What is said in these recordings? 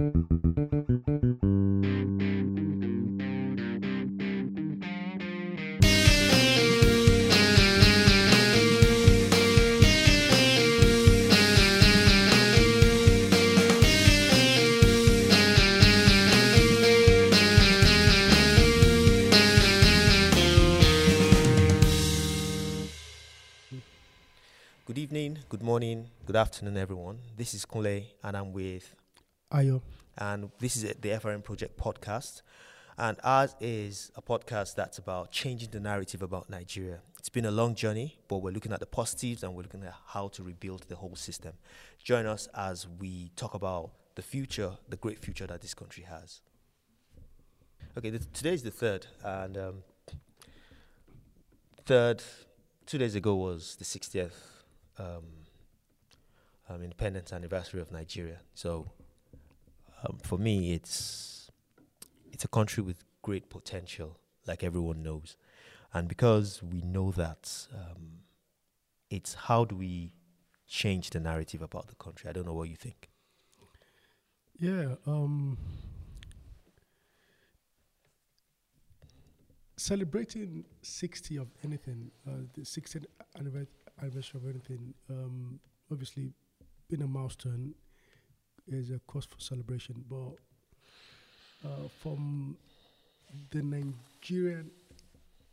Good evening, good morning, good afternoon, everyone. This is Kunle, and I'm with, Ayo. and this is the FRM Project podcast. And ours is a podcast that's about changing the narrative about Nigeria. It's been a long journey, but we're looking at the positives and we're looking at how to rebuild the whole system. Join us as we talk about the future, the great future that this country has. Okay, today is the third, and um, third, two days ago was the 60th um, um, independence anniversary of Nigeria. So um, for me, it's it's a country with great potential, like everyone knows, and because we know that, um, it's how do we change the narrative about the country? I don't know what you think. Yeah. Um, celebrating 60 of anything, uh, the 60th anniversary of anything, um, obviously, being a milestone is a cause for celebration. But uh, from the Nigerian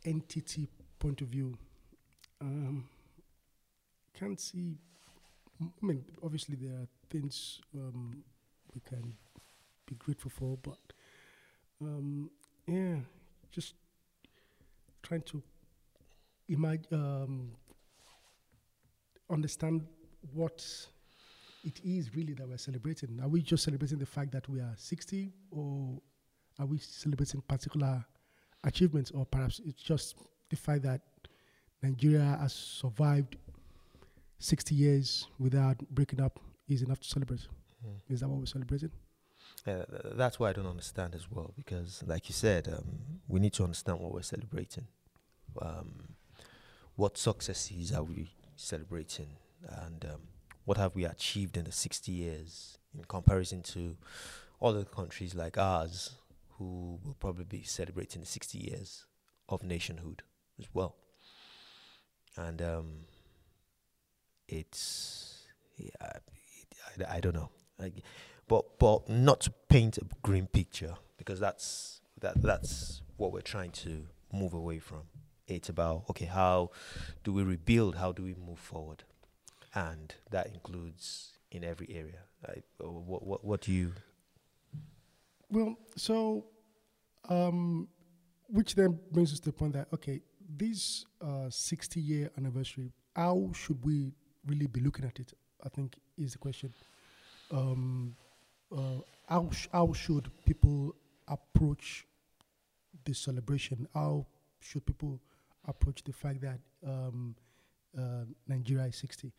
entity point of view, um, can't see. I mean, obviously, there are things um, we can be grateful for, but um, yeah, just trying to imagine, um, understand what it is really that we're celebrating. Are we just celebrating the fact that we are 60, or are we celebrating particular achievements, or perhaps it's just the fact that Nigeria has survived 60 years without breaking up is enough to celebrate? Is that what we're celebrating? Uh, that's why I don't understand as well, because like you said, um, we need to understand what we're celebrating. Um, what successes are we celebrating, and um, what have we achieved in the 60 years in comparison to other countries like ours, who will probably be celebrating the 60 years of nationhood as well. And um, it's, yeah, it, I, I don't know. Like, but but not to paint a grim picture because that's that that's what we're trying to move away from. It's about okay, how do we rebuild? How do we move forward? And that includes in every area. Uh, what what what do you? Well, so, um, which then brings us to the point that okay, this uh, 60 year anniversary, how should we really be looking at it? I think is the question. Um, uh, how sh- how should people approach this celebration? How should people approach the fact that um, uh, Nigeria is 60?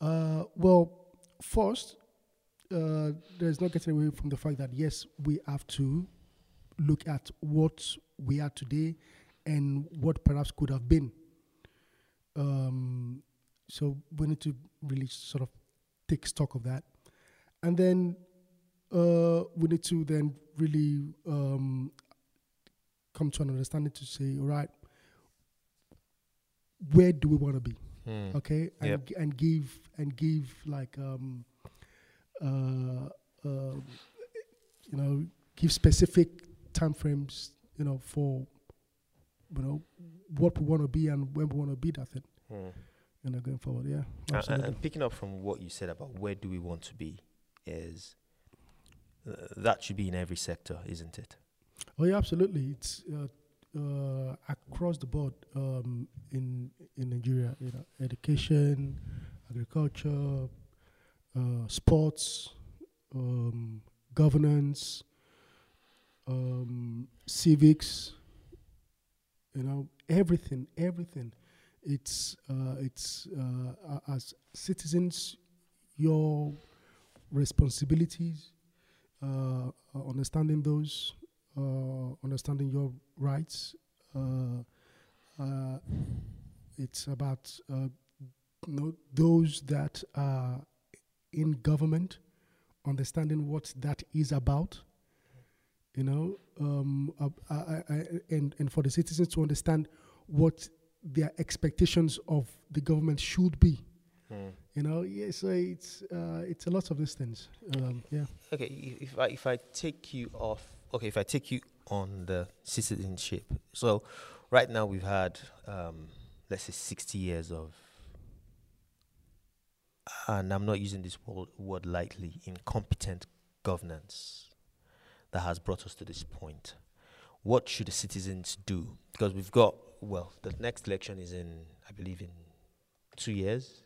Uh, well, first, uh, there's no getting away from the fact that yes, we have to look at what we are today and what perhaps could have been. Um, so we need to really sort of take stock of that, and then uh, we need to then really um, come to an understanding to say, all right, where do we want to be? Hmm. okay and, Yep. gi- and give and give like um uh, uh you know give specific time frames you know for you know what we want to be and when we want to be that thing Hmm. you know going forward yeah And- And, and picking up from what you said about where do we want to be, is uh, that should be in every sector, isn't it? oh yeah absolutely it's uh, uh, across the board um, in in Nigeria you know education agriculture uh, sports um, governance um, civics you know everything everything. It's uh, it's uh, as citizens your responsibilities uh, understanding those understanding your rights uh, uh, it's about uh, know, those that are in government understanding what that is about. You know, um, uh, I, I, I, and and for the citizens to understand what their expectations of the government should be. Hmm. You know, yeah. So it's uh, it's a lot of these things. Um, yeah. Okay, if I if I take you off, okay, if I take you on the citizenship. So, right now we've had, um, let's say, sixty years of, and I'm not using this word, word lightly, incompetent governance that has brought us to this point. What should the citizens do? Because we've got well, the next election is in, I believe, in two years.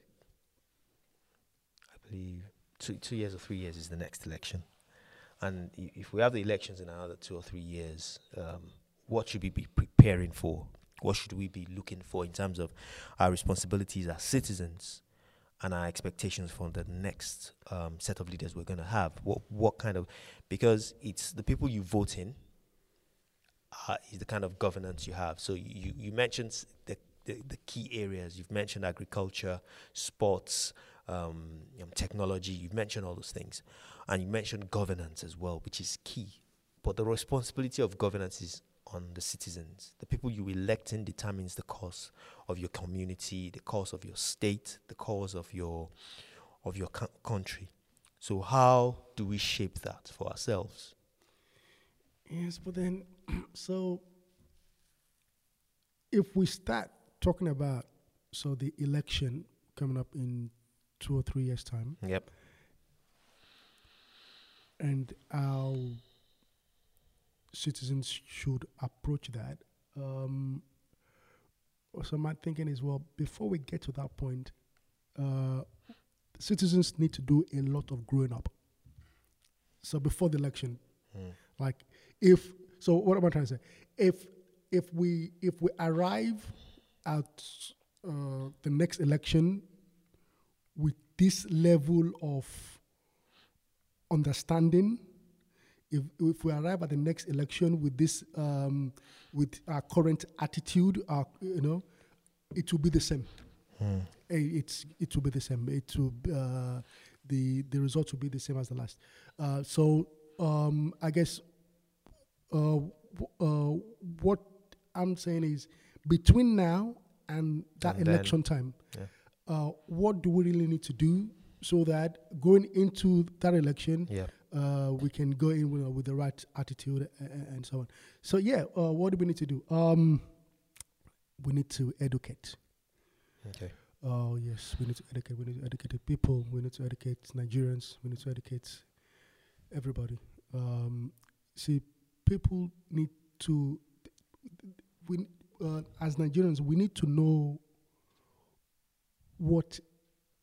I believe two two years or three years is the next election. And if we have the elections in another two or three years, um, what should we be preparing for? What should we be looking for in terms of our responsibilities as citizens and our expectations from the next um, set of leaders we're going to have? What what kind of because it's the people you vote in uh, is the kind of governance you have. So you you mentioned the the, the key areas. You've mentioned agriculture, sports, um, um, technology. You've mentioned all those things, and you mentioned governance as well, which is key. But the responsibility of governance is on the citizens. The people you elect in determines the course of your community, the course of your state, the course of your of your co- country. So how do we shape that for ourselves? Yes, but then, so if we start talking about so the election coming up in two or three years' time, Yep. and how citizens should approach that. Um, so my thinking is, well, before we get to that point, uh, citizens need to do a lot of growing up. So before the election, Mm. like if so, what am I trying to say? If if we if we arrive at uh, the next election this level of understanding, if if we arrive at the next election with this um, with our current attitude, our you know, it will be the same. Mm. Eh, It's it will be the same. It will uh, the the results will be the same as the last. Uh, so um, I guess uh, uh, what I'm saying is between now and that And then- election time, Yeah. Uh, what do we really need to do so that going into that election, Yeah. uh, we can go in with, with the right attitude and, and so on. So yeah, uh, what do we need to do? Um, we need to educate. Okay. Oh yes, we need to educate. We need to educate the people. We need to educate Nigerians. We need to educate everybody. Um, see, people need to. We uh, as Nigerians, we need to know what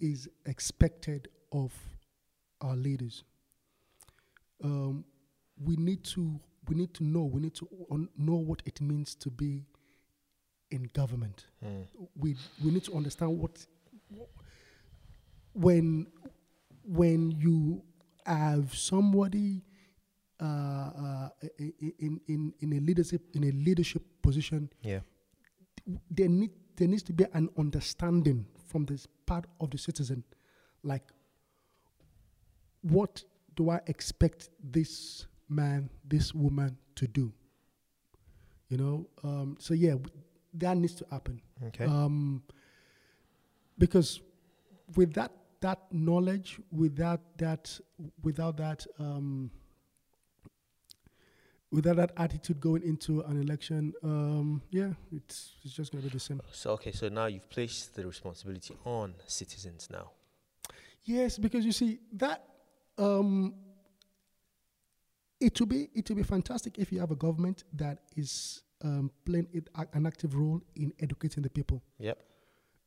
is expected of our leaders. Um, we need to. We need to know. We need to un- know what it means to be in government Mm. we we need to understand what when when you have somebody uh, uh, in in in a leadership in a leadership position, Yeah. there need there needs to be an understanding from this part of the citizen, like what do I expect this man, this woman to do? You know, um, so yeah, that needs to happen. Okay. Um, because with that that knowledge, without that, without that, um, without that attitude going into an election, um, yeah, it's it's just gonna be the same. So okay, so now you've placed the responsibility on citizens now. Yes, because you see that um, it will be it will be fantastic if you have a government that is um, playing it, an active role in educating the people. Yep.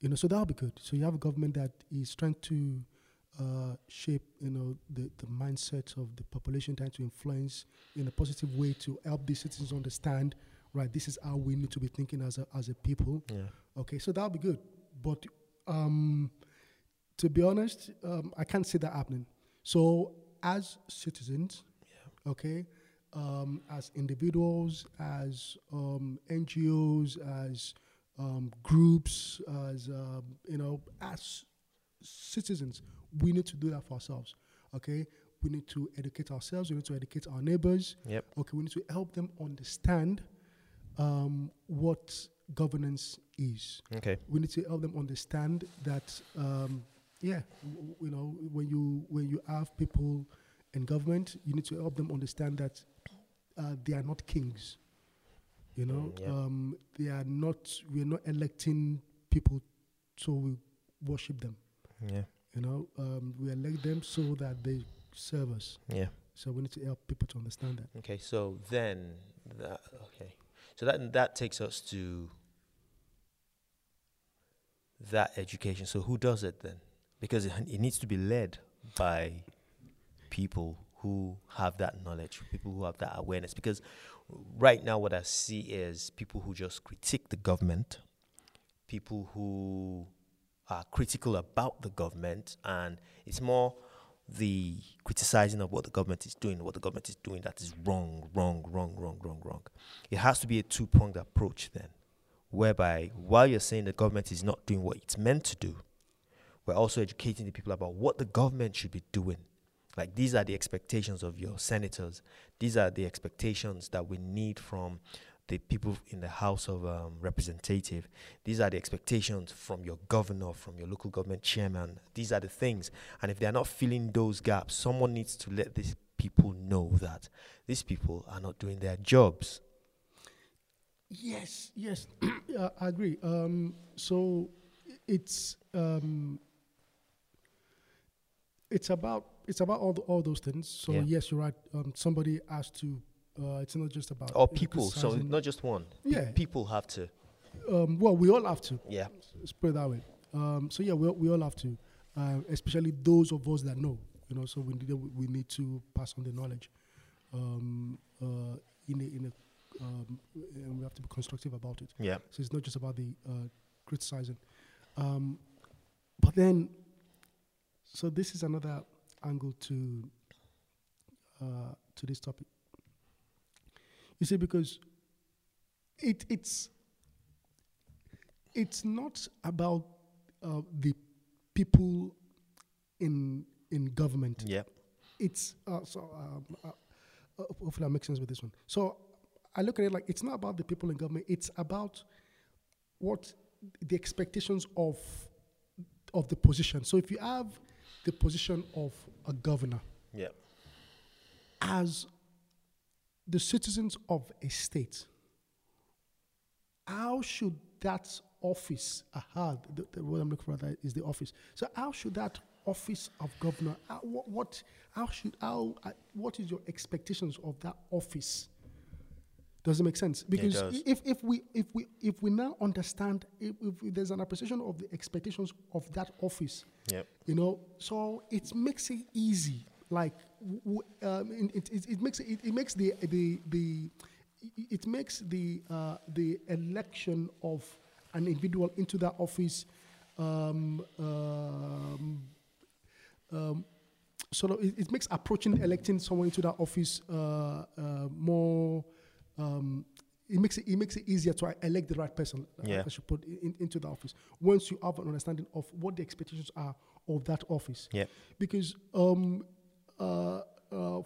you know so that'll be good so you have a government that is trying to uh, shape you know the, the mindset of the population trying to influence in a positive way to help the citizens understand right this is how we need to be thinking as a, as a people. Yeah. okay so that'll be good. But um, to be honest um, i can't see that happening. So as citizens okay um, as individuals as um, ngos as um, groups as um, you know as citizens we need to do that for ourselves okay we need to educate ourselves. We need to educate our neighbors. Yep. Okay, we need to help them understand um, what governance is. Okay. We need to help them understand that, um, yeah, w- you know, when you when you have people in government, you need to help them understand that uh, they are not kings. You know, Mm, yeah. um, they are not. We are not electing people so we worship them. Yeah. You know, um, we elect them so that they serve us. Yeah. So we need to help people to understand that. Okay. So then that okay. So that that takes us to that education. So who does it then? Because it, it needs to be led by people who have that knowledge, people who have that awareness. Because right now, what I see is people who just critique the government, people who are critical about the government, and it's more the criticizing of what the government is doing, what the government is doing that is wrong, wrong, wrong, wrong, wrong, wrong. It has to be a two pronged approach then, whereby while you're saying the government is not doing what it's meant to do, we're also educating the people about what the government should be doing. Like these are the expectations of your senators. These are the expectations that we need from the people in the House of um, Representative. These are the expectations from your governor, from your local government chairman. These are the things. And if they're not filling those gaps, someone needs to let these people know that these people are not doing their jobs. Yes, yes, yeah, I agree. Um, so it's um, it's about it's about all the, all those things. So Yeah. yes, you're right. Um, somebody has to. Uh, it's not just about Or people, so not just one. Yeah. people have to. Um, well, we all have to. Yeah. Put it that way. Um, so yeah, we, all- we all have to, uh, especially those of us that know. You know, so we need we need to pass on the knowledge. Um, uh, in a, in a, um, and we have to be constructive about it. Yeah. So it's not just about the uh, criticizing. Um, but then, so this is another angle to uh, to this topic. You see, because it it's it's not about uh, the people in in government Yeah. it's uh, so um, uh, uh, hopefully I make sense with this one. So I look at it like it's not about the people in government; it's about what the expectations of of the position. So if you have the position of a governor Yeah. as the citizens of a state, how should that office, aha, the, the word I'm looking for that is the office. So how should that office of governor, how, what, what, how should, how, uh, what is your expectations of that office? Does it make sense? Because if, if we if we if we now understand if, if there's an appreciation of the expectations of that office, Yeah. you know so it makes it easy like um, it, it, it makes it, it makes the the the it makes the uh, the election of an individual into that office um, um, um, sort of it, it makes approaching electing someone into that office uh, uh, more um, it makes it, it makes it easier to elect the right person Yeah. I should put in, into the office once you have an understanding of what the expectations are of that office Yeah. because um,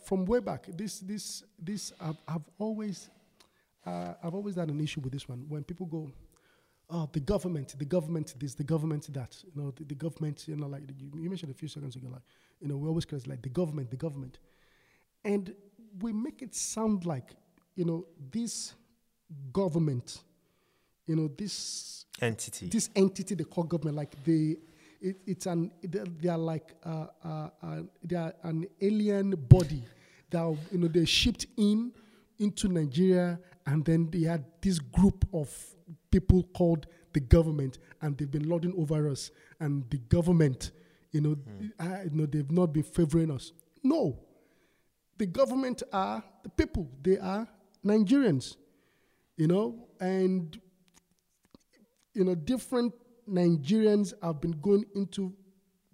from way back this this this I've, I've always uh, I've always had an issue with this one when people go oh, the government, the government this, the government that. You know, the, the government, you know, like you, you mentioned a few seconds ago, like, you know, we always it like the government, the government. And we make it sound like, you know, this government, you know, this Entity. this entity they call government, like they, it, it's an, they they are like, uh, uh, uh, they are an alien body that, you know, they're shipped in into Nigeria and then they had this group of people called the government and they've been lording over us and the government, you know, uh, you know, they've not been favoring us. No, the government are the people. They are Nigerians, you know, and you know, different Nigerians have been going into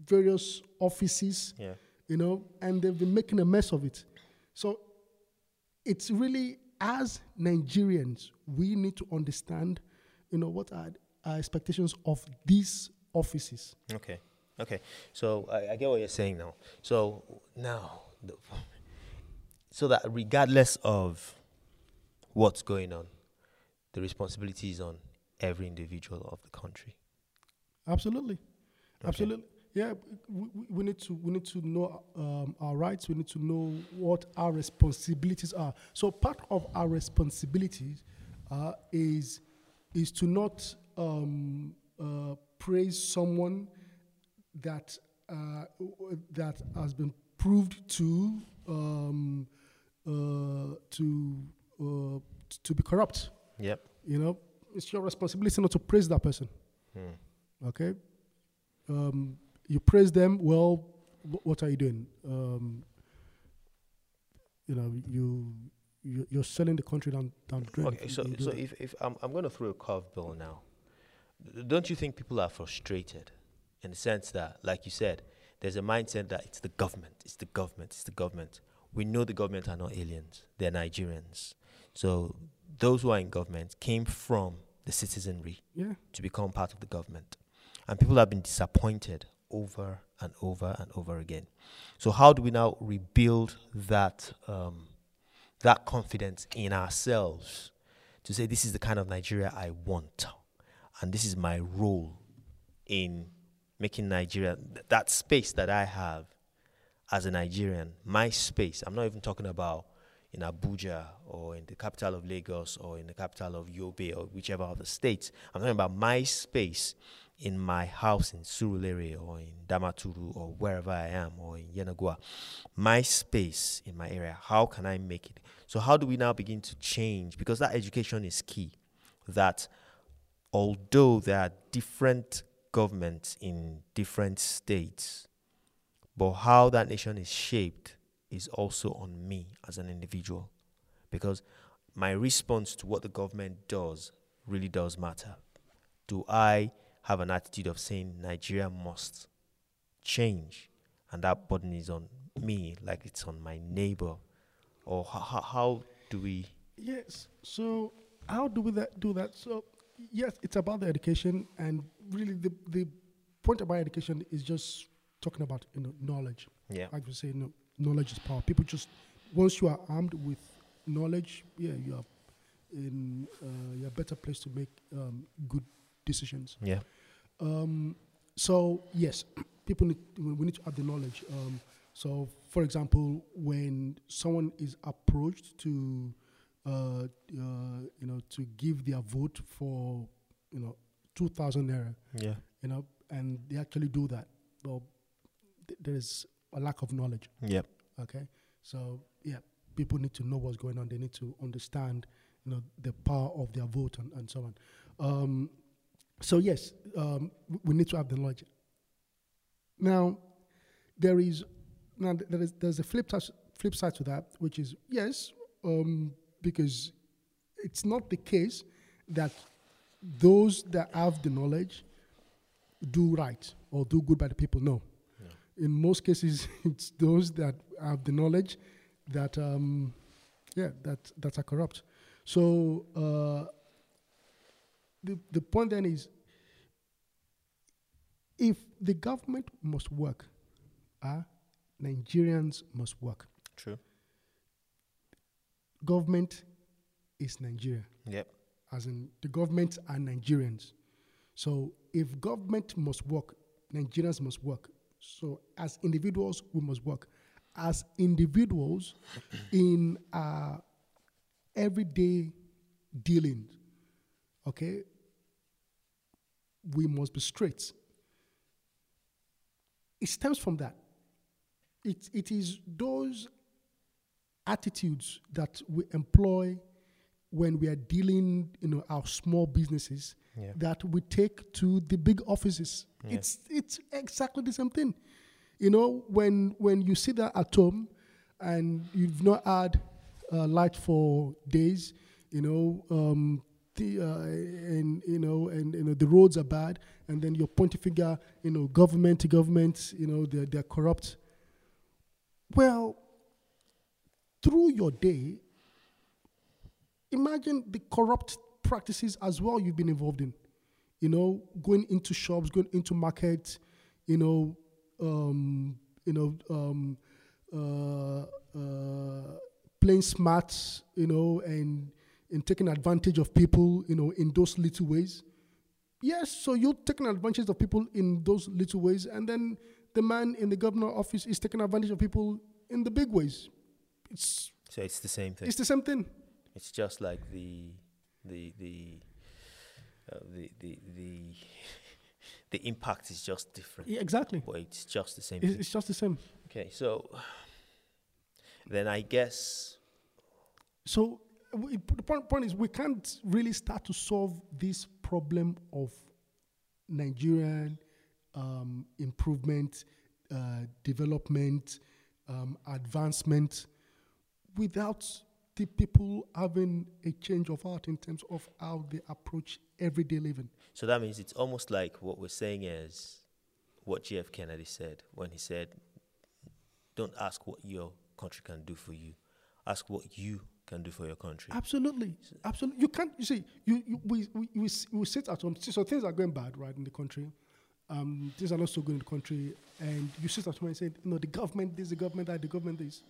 various offices, Yeah. you know, and they've been making a mess of it. So it's really as Nigerians, we need to understand, you know, what are our expectations of these offices. Okay. Okay. So I, I get what you're saying now. So now the- so that regardless of what's going on, the responsibility is on every individual of the country. Absolutely, Okay. absolutely. Yeah, we, we- need to we need to know um, our rights. We need to know what our responsibilities are. So part of our responsibilities uh, is is to not um, uh, praise someone that uh, that has been proved to um, uh, to uh, to be corrupt. Yep. You know, it's your responsibility not to praise that person. Hmm. Okay, um, you praise them. Well, what are you doing? Um, you know, you, you you're selling the country down down the drain. Okay, so so that. if, if I'm I'm going to throw a curveball now, don't you think people are frustrated in the sense that, like you said, there's a mindset that it's the government, it's the government, it's the government. We know the government are not aliens; they're Nigerians. So those who are in government came from the citizenry yeah, to become part of the government, and people have been disappointed over and over and over again. So how do we now rebuild that um, that confidence in ourselves to say this is the kind of Nigeria I want, and this is my role in making Nigeria th- that space that I have as a Nigerian, my space. I'm not even talking about in Abuja or in the capital of Lagos or in the capital of Yobe or whichever of the states. I'm talking about my space in my house in Surulere or in Damaturu or wherever I am or in Yenagoa. My space in my area. How can I make it? So how do we now begin to change? Because that education is key. That although there are different governments in different states, but how that nation is shaped is also on me as an individual. Because my response to what the government does really does matter. Do I have an attitude of saying Nigeria must change and that burden is on me like it's on my neighbor? Or how, how, how do we. yes. So how do we that do that? So yes, it's about the education, and really the the point about education is just talking about you know knowledge. Yeah. like we say, no, knowledge is power. People just once you are armed with knowledge, yeah, you are in uh, you're a better place to make um, good decisions. Yeah. Um, so yes, people need we need to have the knowledge. Um, so, for example, when someone is approached to, uh, uh, you know, to give their vote for, you know, two thousand naira, Yeah. you know, and they actually do that, well, th- there is a lack of knowledge. Yep. Okay, so yeah, people need to know what's going on. They need to understand, you know, the power of their vote and, and so on. Um, so yes, um, we need to have the knowledge. Now, there is now there is there's a flip side flip side to that, which is yes, um, because it's not the case that those that have the knowledge do right or do good by the people. No, in most cases, it's those that have the knowledge that, um, yeah, that that are corrupt. So uh, the the point then is, if the government must work, uh, Nigerians must work. True. Government is Nigeria, Yep. as in the government are Nigerians. So if government must work, Nigerians must work. So as individuals, we must work. As individuals in our everyday dealings, okay, we must be straight. It stems from that. It, it is those attitudes that we employ when we are dealing, you know, our small businesses Yeah. that we take to the big offices. Yeah. It's it's exactly the same thing. You know, when when you sit there at home and you've not had uh, light for days, you know, um, the, uh, and you know, and you know the roads are bad, and then you're pointing finger, you know, government to government, you know, they're they're corrupt. Well, through your day, imagine the corrupt practices as well you've been involved in. You know, going into shops, going into markets, you know, um, you know, um, uh, uh, playing smart, you know, and and taking advantage of people, you know, in those little ways. Yes, so you're taking advantage of people in those little ways, and then the man in the governor office is taking advantage of people in the big ways. It's So it's the same thing. it's the same thing. It's just like the the the uh, the the the the impact is just different, Yeah, exactly. but it's just the same It's, thing. it's just the same. Okay, so then I guess So w- the point, point is, we can't really start to solve this problem of Nigerian um, improvement, uh, development, um, advancement without the people having a change of heart in terms of how they approach everyday living. so. That means it's almost like what we're saying is what J.F. Kennedy said when he said, "Don't ask what your country can do for you, ask what you can do for your country." Absolutely, absolutely. You can't. You see, you, you we, we we we sit at home. So things are going bad, right, in the country. Um, things are not so good in the country, and you sit at home and say, you know, the government this, the government that, the government this.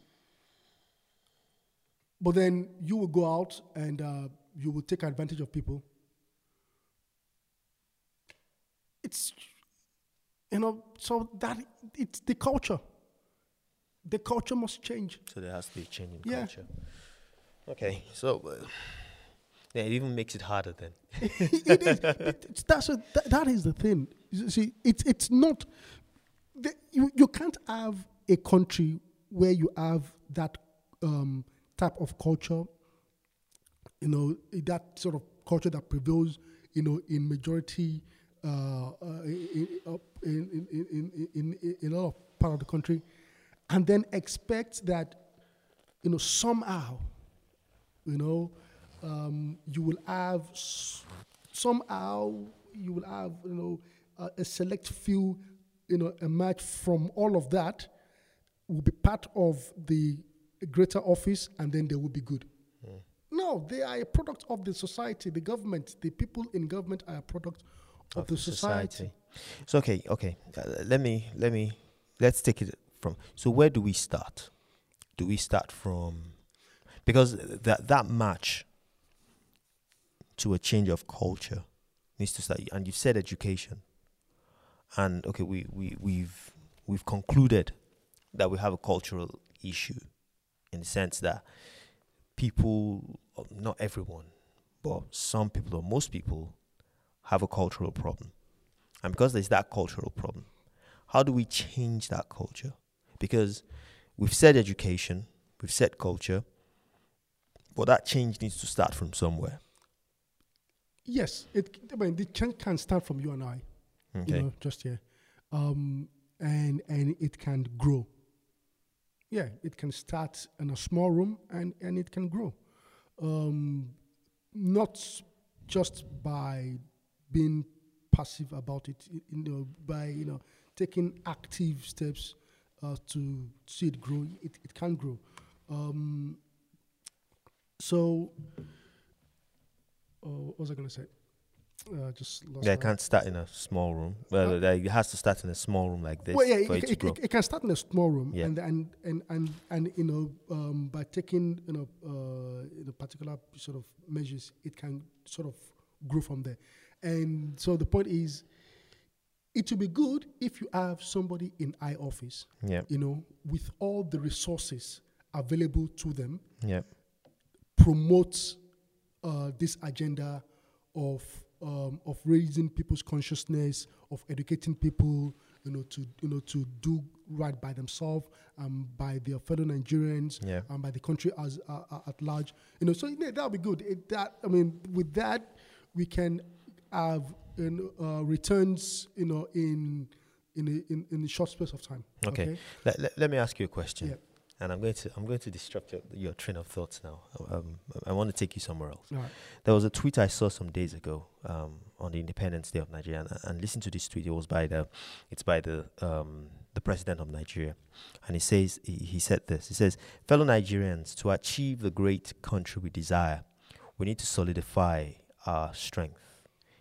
But then you will go out and uh, you will take advantage of people. It's, you know, so that it's the culture. The culture must change. So there has to be a change in Yeah. culture. Okay, so uh, yeah, it even makes it harder then. it is. It, that's a, that, that is the thing. See, it's it's not. The, you you can't have a country where you have that um, type of culture. You know that sort of culture that prevails. You know, in majority, uh, uh, in, in, in, in, in, in a lot of part of the country, and then expect that, you know, somehow you know, um, you will have s- somehow you will have you know uh, a select few you know emerge from all of that will be part of the greater office and then they will be good. No, they are a product of the society, the government, the people in government are a product of, the, society. So okay, okay. Uh, let me let me let's take it from. So where do we start? Do we start from because that that match to a change of culture needs to start. And you said education, and okay, we we we've we've concluded that we have a cultural issue in the sense that people, not everyone, but some people or most people have a cultural problem. And because there's that cultural problem, how do we change that culture? Because we've said education, we've said culture, but that change needs to start from somewhere. Yes, it. I mean, the change can start from you and I. Okay. you know, just here, um, and and it can grow. Yeah, it can start in a small room and and it can grow, um, not just by being passive about it, you know, by you know taking active steps uh, to see it grow. It it can grow. Um, so, uh, what was I going to say? Uh, just lost Yeah, it can't start in a small room. Well, like, it has to start in a small room like this well, yeah, it, it, it, it, can start in a small room, Yeah. and, and and and and you know, um, by taking you know, uh, you know, particular sort of measures, it can sort of grow from there. And so the point is, it will be good if you have somebody in I office, yeah, you know, with all the resources available to them, yeah, promote uh, this agenda of um, of raising people's consciousness, of educating people, you know, to you know to do right by themselves and by their fellow Nigerians yeah. and by the country as uh, at large. You know, so yeah, that'll be good. It, that I mean, with that, we can have you know, uh, returns, you know, in in a, in in a short space of time. Okay. Let, let, let me ask you a question. Yeah. And I'm going to I'm going to disrupt your, your train of thoughts now. Um, I want to take you somewhere else. Right. There was a tweet I saw some days ago um, on the Independence Day of Nigeria, and, and listen to this tweet. It was by the, it's by the um, the president of Nigeria, and he says he, he said this. He says, "Fellow Nigerians, to achieve the great country we desire, we need to solidify our strength,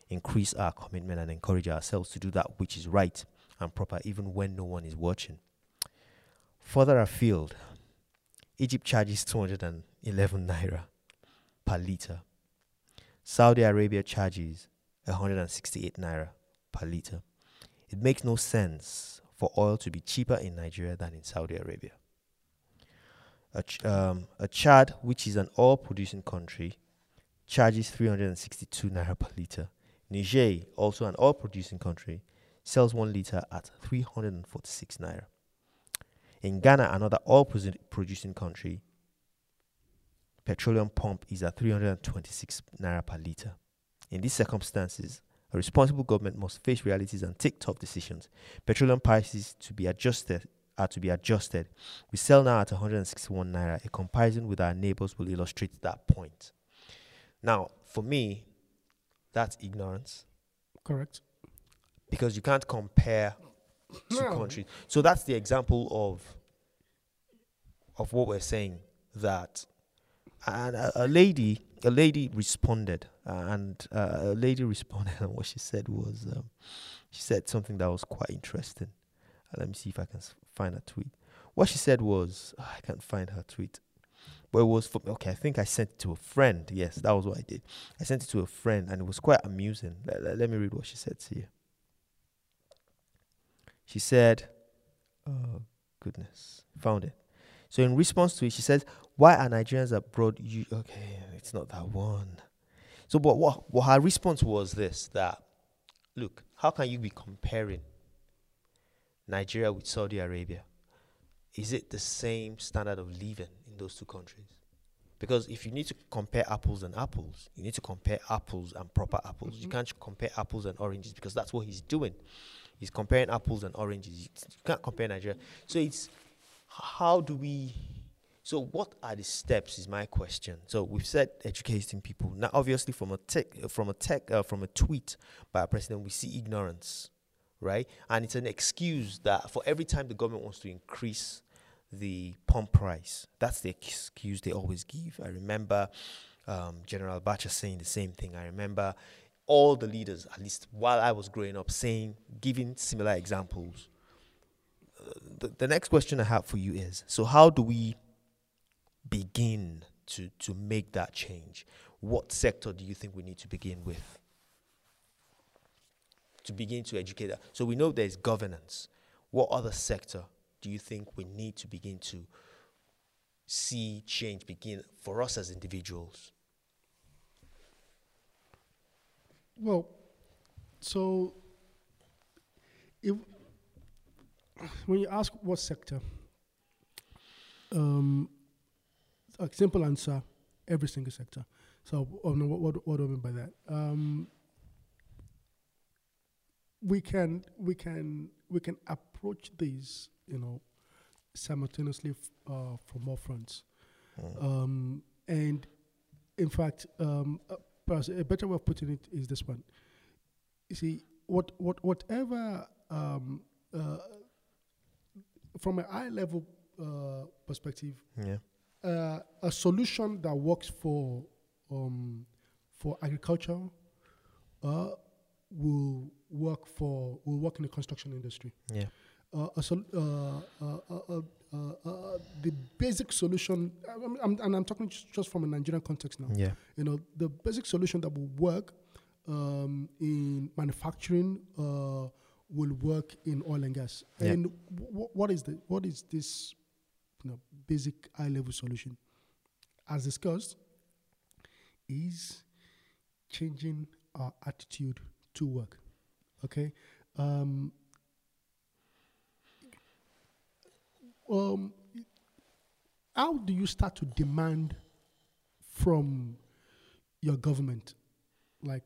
increase our commitment, and encourage ourselves to do that which is right and proper, even when no one is watching. Further afield, Egypt charges 211 naira per liter. Saudi Arabia charges 168 naira per liter. It makes no sense for oil to be cheaper in Nigeria than in Saudi Arabia. A, ch- um, a Chad, which is an oil producing country, charges 362 naira per liter. Niger, also an oil producing country, sells one liter at 346 naira. In Ghana, another oil producing country, petroleum pump is at 326 naira per liter. In these circumstances, a responsible government must face realities and take tough decisions. Petroleum prices to be adjusted are to be adjusted. We sell now at 161 naira. A comparison with our neighbors will illustrate that point. Now, for me, that's ignorance Correct. because you can't compare two No. countries. So that's the example of of what we're saying that and a, a lady a lady responded uh, and uh, a lady responded and what she said was um, she said something that was quite interesting. Uh, let me see if i can s- find her tweet. What she said was ah, i can't find her tweet. But it was for, okay i think i sent it to a friend. Yes that was what i did. I sent it to a friend and it was quite amusing. Let, let- let me read what she said to you she said, Oh, goodness. Found it. So, in response to it, she says, Why are Nigerians abroad? You, okay, it's not that one. So, but what, what her response was this that, look, how can you be comparing Nigeria with Saudi Arabia? Is it the same standard of living in those two countries? Because if you need to compare apples and apples, you need to compare apples and proper apples. You mm-hmm. can't compare apples and oranges because that's what he's doing. He's comparing apples and oranges. You can't compare Nigeria. So it's how do we? So what are the steps? Is my question. So we've said educating people. Now, obviously, from a tech, from a tech, uh, from a tweet by a president, we see ignorance, right? And it's an excuse that for every time the government wants to increase the pump price, that's the excuse they always give. I remember um, General Abacha saying the same thing. I remember all the leaders, at least while I was growing up, saying, giving similar examples. The, the next question I have for you is so, how do we begin to, to make that change? What sector do you think we need to begin with? To begin to educate that. So, we know there's governance. What other sector do you think we need to begin to see change begin for us as individuals? Well, so if when you ask what sector, um, a simple answer: every single sector. So, oh no, what, what, what do I mean by that? Um, we can we can we can approach these, you know, simultaneously uh, from all fronts. Um, and in fact, um, uh, perhaps a better way of putting it is this one. You see, what, what, whatever, um, uh, from a high level uh, perspective, Yeah. uh, a solution that works for um, for agriculture uh, will work for will work in the construction industry. Yeah. Uh, a sol- uh, uh, uh, uh, the basic solution, I'm, I'm, and I'm talking just, just from a Nigerian context now. Yeah. You know, the basic solution that will work um, in manufacturing uh, will work in oil and gas. Yeah. And w- what is the what is this you know, basic high level solution? As discussed, is changing our attitude to work. Okay. Um, um, how do you start to demand from your government? Like,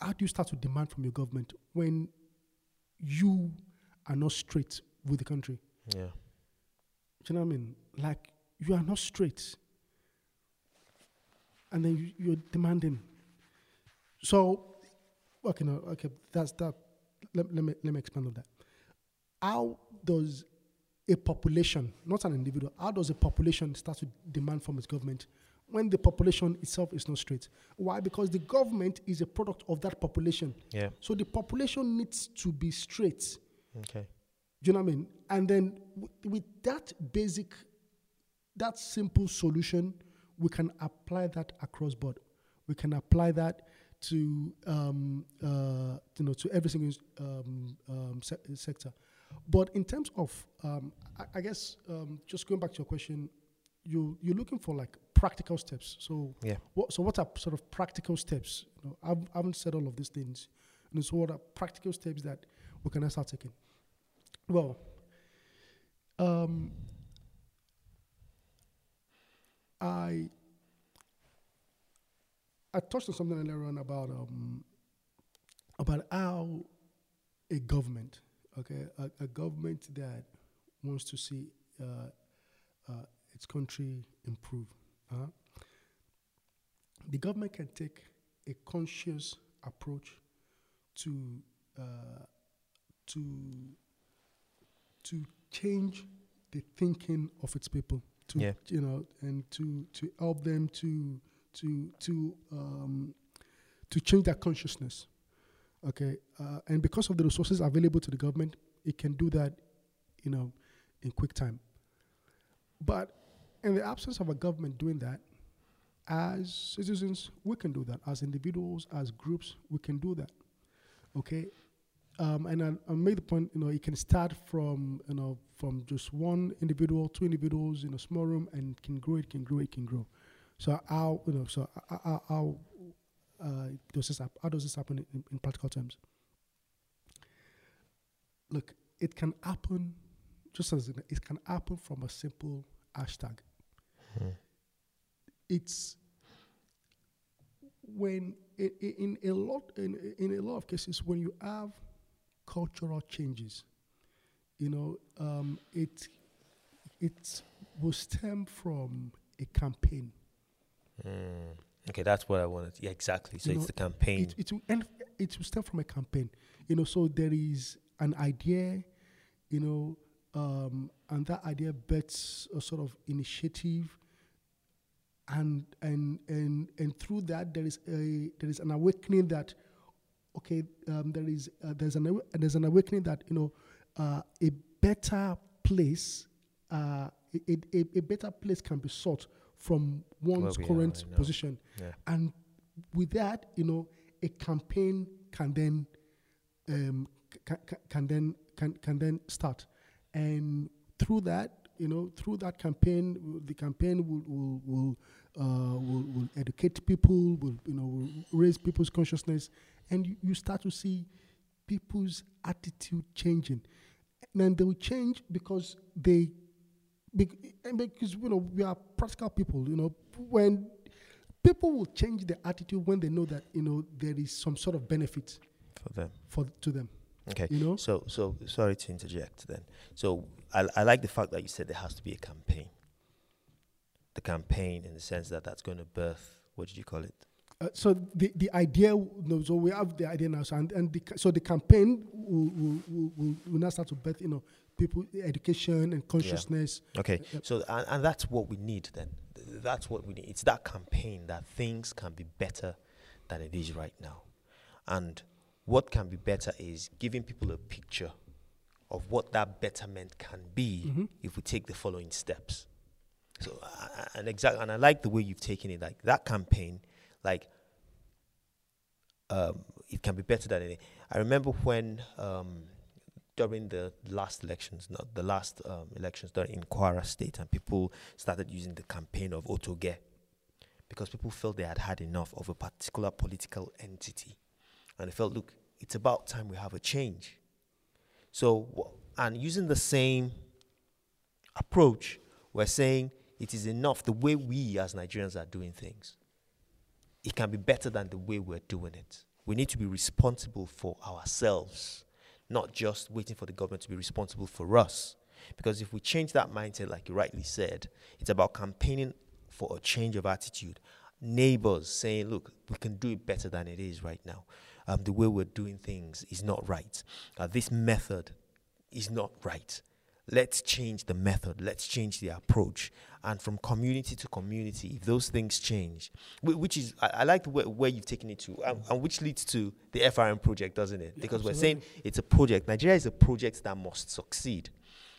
how do you start to demand from your government when you are not straight with the country? Yeah. Do you know what I mean? Like, you are not straight. And then you, you're demanding. So, okay, no, okay, that's that. Let, let, me, let me expand on that. How does a population, not an individual, how does a population start to demand from its government when the population itself is not straight? Why? Because the government is a product of that population. Yeah. So the population needs to be straight Okay. Do you know what I mean? And then w- with that basic, that simple solution, we can apply that across board. We can apply that to um, uh, you know to every single um, um, se- sector. But in terms of, um, I, I guess, um, just going back to your question, you you're looking for like practical steps. So Yeah. what so what are sort of practical steps? You know, I've, I haven't said all of these things. And so what are practical steps that we can start taking? Well, um, I I touched on something earlier on about um, about how a government, okay, a, a government that wants to see uh, uh, its country improve, uh, the government can take a conscious approach to uh, to to change the thinking of its people to Yeah. you know and to to help them to to to um, to change their consciousness okay uh, and because of the resources available to the government it can do that you know in quick time but in the absence of a government doing that as citizens we can do that as individuals as groups we can do that okay um, and I, I made the point, you know, it can start from, you know, from just one individual, two individuals in a small room, and can grow. It can grow. It can grow. So how, you know, so how uh, does this how does this happen in, in practical terms? Look, it can happen, just as it, it can happen from a simple hashtag. It's when i- i- in a lot in, in a lot of cases when you have cultural changes you know um, it it will stem from a campaign Mm. Okay, that's what I wanted. Yeah, exactly. So You it's know, the campaign. it, it will end, it will stem from a campaign you know so there is an idea you know um, and that idea bets a sort of initiative and and and and through that there is a there is an awakening that okay um, there is uh, there's an there's an awakening that you know uh, a better place uh, a, a, a better place can be sought from one's current position. Yeah. and with that you know a campaign can then um, can, can then can, can then start. And through that you know through that campaign the campaign will will will, uh, will, will educate people will you know will raise people's consciousness. And you, you start to see people's attitude changing. And then they will change because they Eh, because you know we are practical people you know when people will change their attitude when they know that you know there is some sort of benefit For them. for to them Okay. you know So, so sorry to interject. Then, so I, I like the fact that you said there has to be a campaign. The campaign, in the sense that that's going to birth. What did you call it? Uh, so the, the idea, so we have the idea now, so and, and the, so the campaign will, will, will, will, now start to birth, you know, people education and consciousness. Okay. Yep. So, and, and that's what we need. Then, that's what we need. It's that campaign that things can be better than it is right now, and what can be better is giving people a picture of what that betterment can be Mhm. if we take the following steps. So, uh, uh, and exactly, and I like the way you've taken it. Like that campaign, like um, it can be better than it. I remember when um, during the last elections, not the last um, elections done in Kwara State, and people started using the campaign of Otoge because people felt they had had enough of a particular political entity, and they felt, look, it's about time we have a change. So, and using the same approach, we're saying it is enough the way we as Nigerians are doing things. It can be better than the way we're doing it. We need to be responsible for ourselves, not just waiting for the government to be responsible for us. Because if we change that mindset, like you rightly said, it's about campaigning for a change of attitude. Neighbors saying, look, we can do it better than it is right now. Um, the way we're doing things is not right. Uh, this method is not right. Let's change the method, let's change the approach. And from community to community, if those things change, which is, I, I like the way, where you've taken it to, and, and which leads to the FRN project, doesn't it? Because we're saying it's a project. Nigeria is a project that must succeed.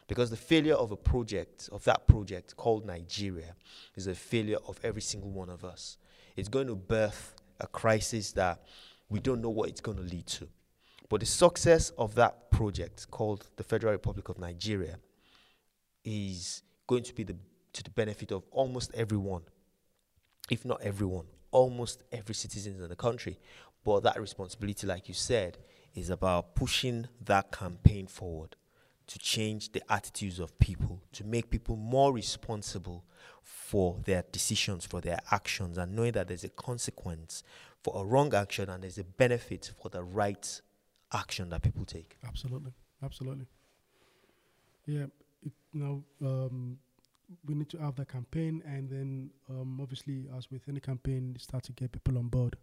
Because the failure of a project, of that project called Nigeria, is a failure of every single one of us. It's going to birth a crisis that we don't know what it's going to lead to. But the success of that project called the Federal Republic of Nigeria is going to be the, to the benefit of almost everyone, if not everyone, almost every citizen in the country. But that responsibility, like you said, is about pushing that campaign forward to change the attitudes of people, to make people more responsible for their decisions, for their actions, and knowing that there's a consequence for a wrong action and there's a benefit for the right action that people take. Absolutely, absolutely. Yeah, it, you know, um, we need to have that campaign, and then um, obviously, as with any campaign, start to get people on board,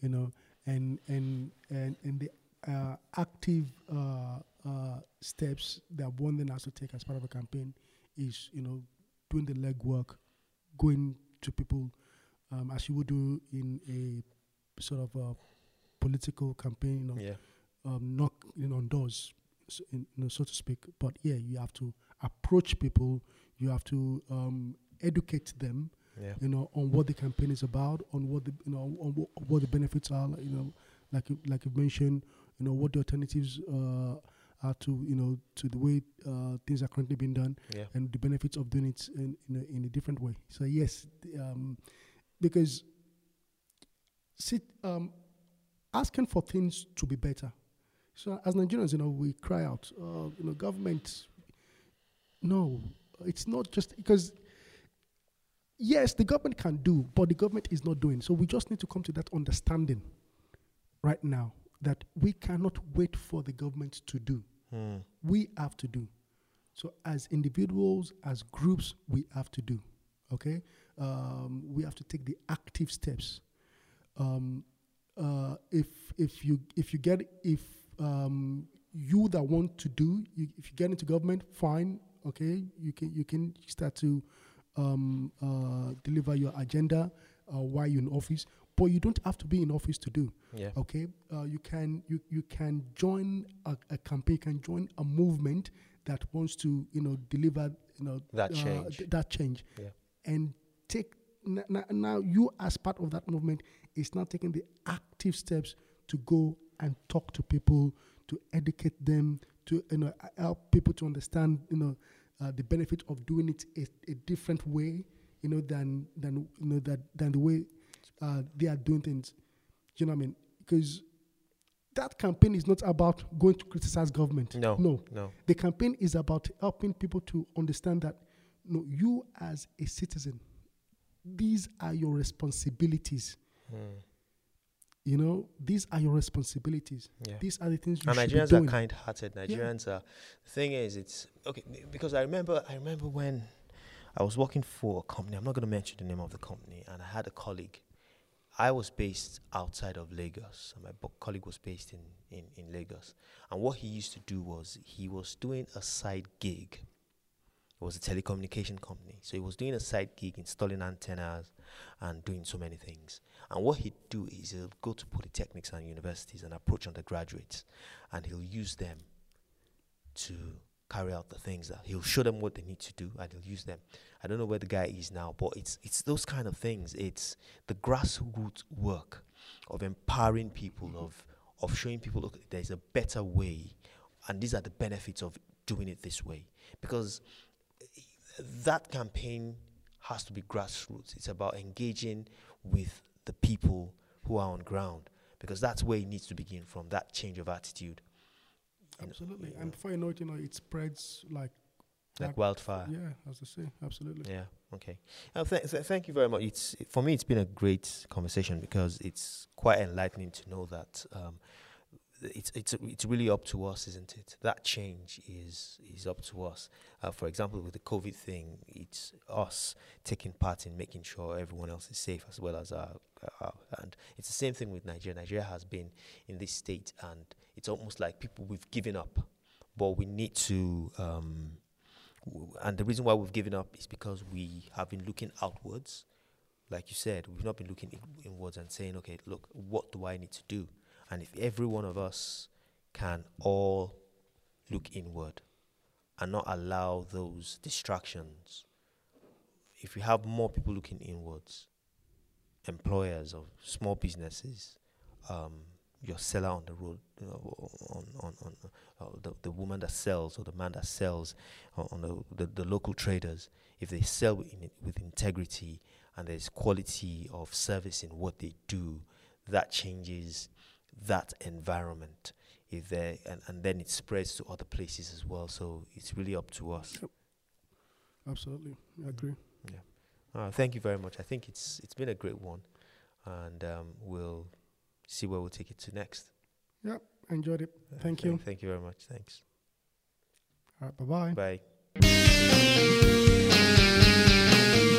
you know, and and and and the uh, active uh, uh, steps that one then has to take as part of a campaign is, you know, doing the legwork, going to people um, as you would do in a sort of a political campaign, you know, Yeah. Um, knock you know, on doors, so, in, you know, so to speak. But yeah, you have to approach people. You have to um, educate them, Yeah. you know, on what the campaign is about, on what the you know, on what, what the benefits are. like, You know, like you, like you mentioned, you know, what the alternatives uh, are to you know to the way uh, things are currently being done Yeah. and the benefits of doing it in in a, in a different way. So yes, the, um, because sit, um, asking for things to be better. So as Nigerians, you know, we cry out, uh, you know, government. No, it's not just because. Yes, the government can do, but the government is not doing. So we just need to come to that understanding right now that we cannot wait for the government to do Hmm. we have to do. So as individuals, as groups, we have to do. Okay, um, we have to take the active steps. Um, uh, if if you if you get if um, you that want to do, you, if you get into government, fine. Okay, you can you can start to um, uh, deliver your agenda uh, while you're in office, but you don't have to be in office to do Yeah. okay uh, you can you, you can join a, a campaign you can join a movement that wants to you know deliver you know That uh, change. th- that change Yeah. and take n- n- now you as part of that movement is now taking the active steps to go and talk to people to educate them to you know help people to understand you know uh, the benefit of doing it a, a different way you know than than you know that than the way uh, they are doing things you know what I mean? Because that campaign is not about going to criticize government. No. No. No. The campaign is about helping people to understand that no, you as a citizen, these are your responsibilities. Hmm. You know, these are your responsibilities. Yeah. These are the things you and should Nigerians be are kind-hearted. Nigerians are. The thing is, it's okay because I remember. I remember when I was working for a company. I'm not going to mention the name of the company, and I had a colleague. I was based outside of Lagos, and my colleague was based in, in, in Lagos. And what he used to do was he was doing a side gig. It was a telecommunication company, so he was doing a side gig, installing antennas, and doing so many things. And what he'd do is he'll go to polytechnics and universities and approach undergraduates, and he'll use them to carry out the things that he'll show them what they need to do, and he'll use them. I don't know where the guy is now, but it's it's those kind of things. It's the grassroots work of empowering people, mm-hmm. of of showing people look, there's a better way, and these are the benefits of doing it this way. Because that campaign has to be grassroots. It's about engaging with the people who are on ground because that's where it needs to begin from. That change of attitude, you know, Absolutely. And before you know it, you know, it spreads like, like Like- wildfire. yeah, as I say, absolutely. Yeah. Okay. Uh, th- th- thank you very much. It's for me. It's been a great conversation because it's quite enlightening to know that um, it's it's it's really up to us, isn't it? That change is is up to us. Uh, for example, with the COVID thing, it's us taking part in making sure everyone else is safe as well as our, our and it's the same thing with Nigeria. Nigeria has been in this state, and it's almost like people we've given up, but we need to. Um, and the reason why we've given up is because we have been looking outwards. Like you said, we've not been looking in, inwards and saying, okay, look, what do I need to do? And if every one of us can all look inward and not allow those distractions, if we have more people looking inwards, employers of small businesses, um, your seller on the road, you know, on on on uh, the the woman that sells or the man that sells, on, the, the the local traders, if they sell in, with integrity and there's quality of service in what they do, that changes that environment. If there and, and then it spreads to other places as well. So it's really up to us. Absolutely, I agree. Uh, thank you very much. I think it's it's been a great one, and um, we'll see where we'll take it to next. Yep, Enjoyed it. Uh, Thank th- you. Thank you very much. Thanks. All right, bye bye. Bye.